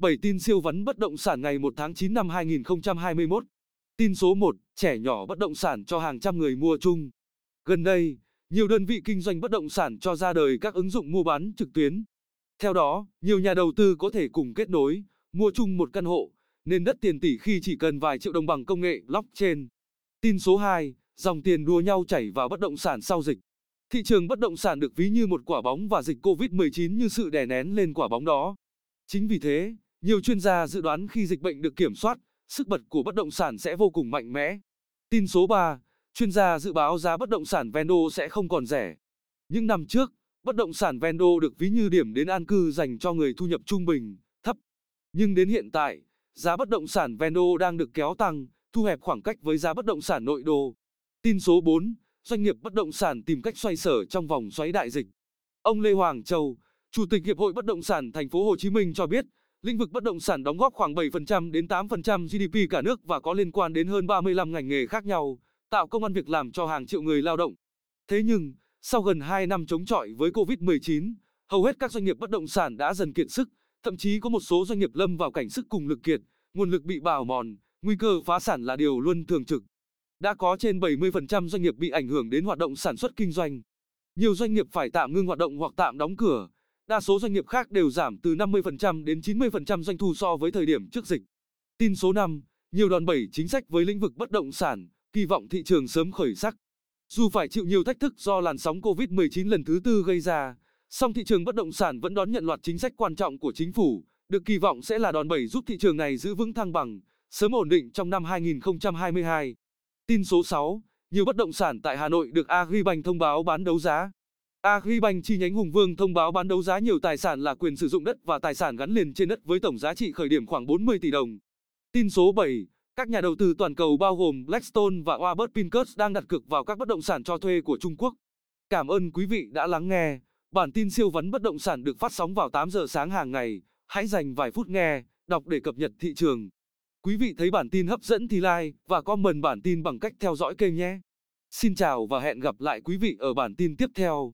7 tin siêu vắn bất động sản ngày 1 tháng 9 năm 2021. Tin số 1, trẻ nhỏ bất động sản cho hàng trăm người mua chung. Gần đây, nhiều đơn vị kinh doanh bất động sản cho ra đời các ứng dụng mua bán trực tuyến. Theo đó, nhiều nhà đầu tư có thể cùng kết nối, mua chung một căn hộ, nên đất tiền tỷ khi chỉ cần vài triệu đồng bằng công nghệ blockchain. Tin số 2, dòng tiền đua nhau chảy vào bất động sản sau dịch. Thị trường bất động sản được ví như một quả bóng và dịch Covid-19 như sự đè nén lên quả bóng đó. Chính vì thế, nhiều chuyên gia dự đoán khi dịch bệnh được kiểm soát, sức bật của bất động sản sẽ vô cùng mạnh mẽ. Tin số 3, chuyên gia dự báo giá bất động sản Vendo sẽ không còn rẻ. Những năm trước, bất động sản Vendo được ví như điểm đến an cư dành cho người thu nhập trung bình, thấp. Nhưng đến hiện tại, giá bất động sản Vendo đang được kéo tăng, thu hẹp khoảng cách với giá bất động sản nội đô. Tin số 4, doanh nghiệp bất động sản tìm cách xoay sở trong vòng xoáy đại dịch. Ông Lê Hoàng Châu, Chủ tịch Hiệp hội Bất động sản Thành phố Hồ Chí Minh cho biết, lĩnh vực bất động sản đóng góp khoảng 7% đến 8% GDP cả nước và có liên quan đến hơn 35 ngành nghề khác nhau, tạo công an việc làm cho hàng triệu người lao động. Thế nhưng, sau gần 2 năm chống chọi với Covid-19, hầu hết các doanh nghiệp bất động sản đã dần kiệt sức, thậm chí có một số doanh nghiệp lâm vào cảnh sức cùng lực kiệt, nguồn lực bị bào mòn, nguy cơ phá sản là điều luôn thường trực. Đã có trên 70% doanh nghiệp bị ảnh hưởng đến hoạt động sản xuất kinh doanh. Nhiều doanh nghiệp phải tạm ngưng hoạt động hoặc tạm đóng cửa. Đa số doanh nghiệp khác đều giảm từ 50% đến 90% doanh thu so với thời điểm trước dịch. Tin số 5, nhiều đòn bẩy chính sách với lĩnh vực bất động sản, kỳ vọng thị trường sớm khởi sắc. Dù phải chịu nhiều thách thức do làn sóng Covid-19 lần thứ tư gây ra, song thị trường bất động sản vẫn đón nhận loạt chính sách quan trọng của chính phủ, được kỳ vọng sẽ là đòn bẩy giúp thị trường này giữ vững thăng bằng, sớm ổn định trong năm 2022. Tin số 6, nhiều bất động sản tại Hà Nội được Agribank thông báo bán đấu giá. Agribank chi nhánh Hùng Vương thông báo bán đấu giá nhiều tài sản là quyền sử dụng đất và tài sản gắn liền trên đất với tổng giá trị khởi điểm khoảng 40 tỷ đồng. Tin số 7, các nhà đầu tư toàn cầu bao gồm Blackstone và Warburg Pincus đang đặt cược vào các bất động sản cho thuê của Trung Quốc. Cảm ơn quý vị đã lắng nghe. Bản tin siêu vấn bất động sản được phát sóng vào 8 giờ sáng hàng ngày. Hãy dành vài phút nghe, đọc để cập nhật thị trường. Quý vị thấy bản tin hấp dẫn thì like và comment bản tin bằng cách theo dõi kênh nhé. Xin chào và hẹn gặp lại quý vị ở bản tin tiếp theo.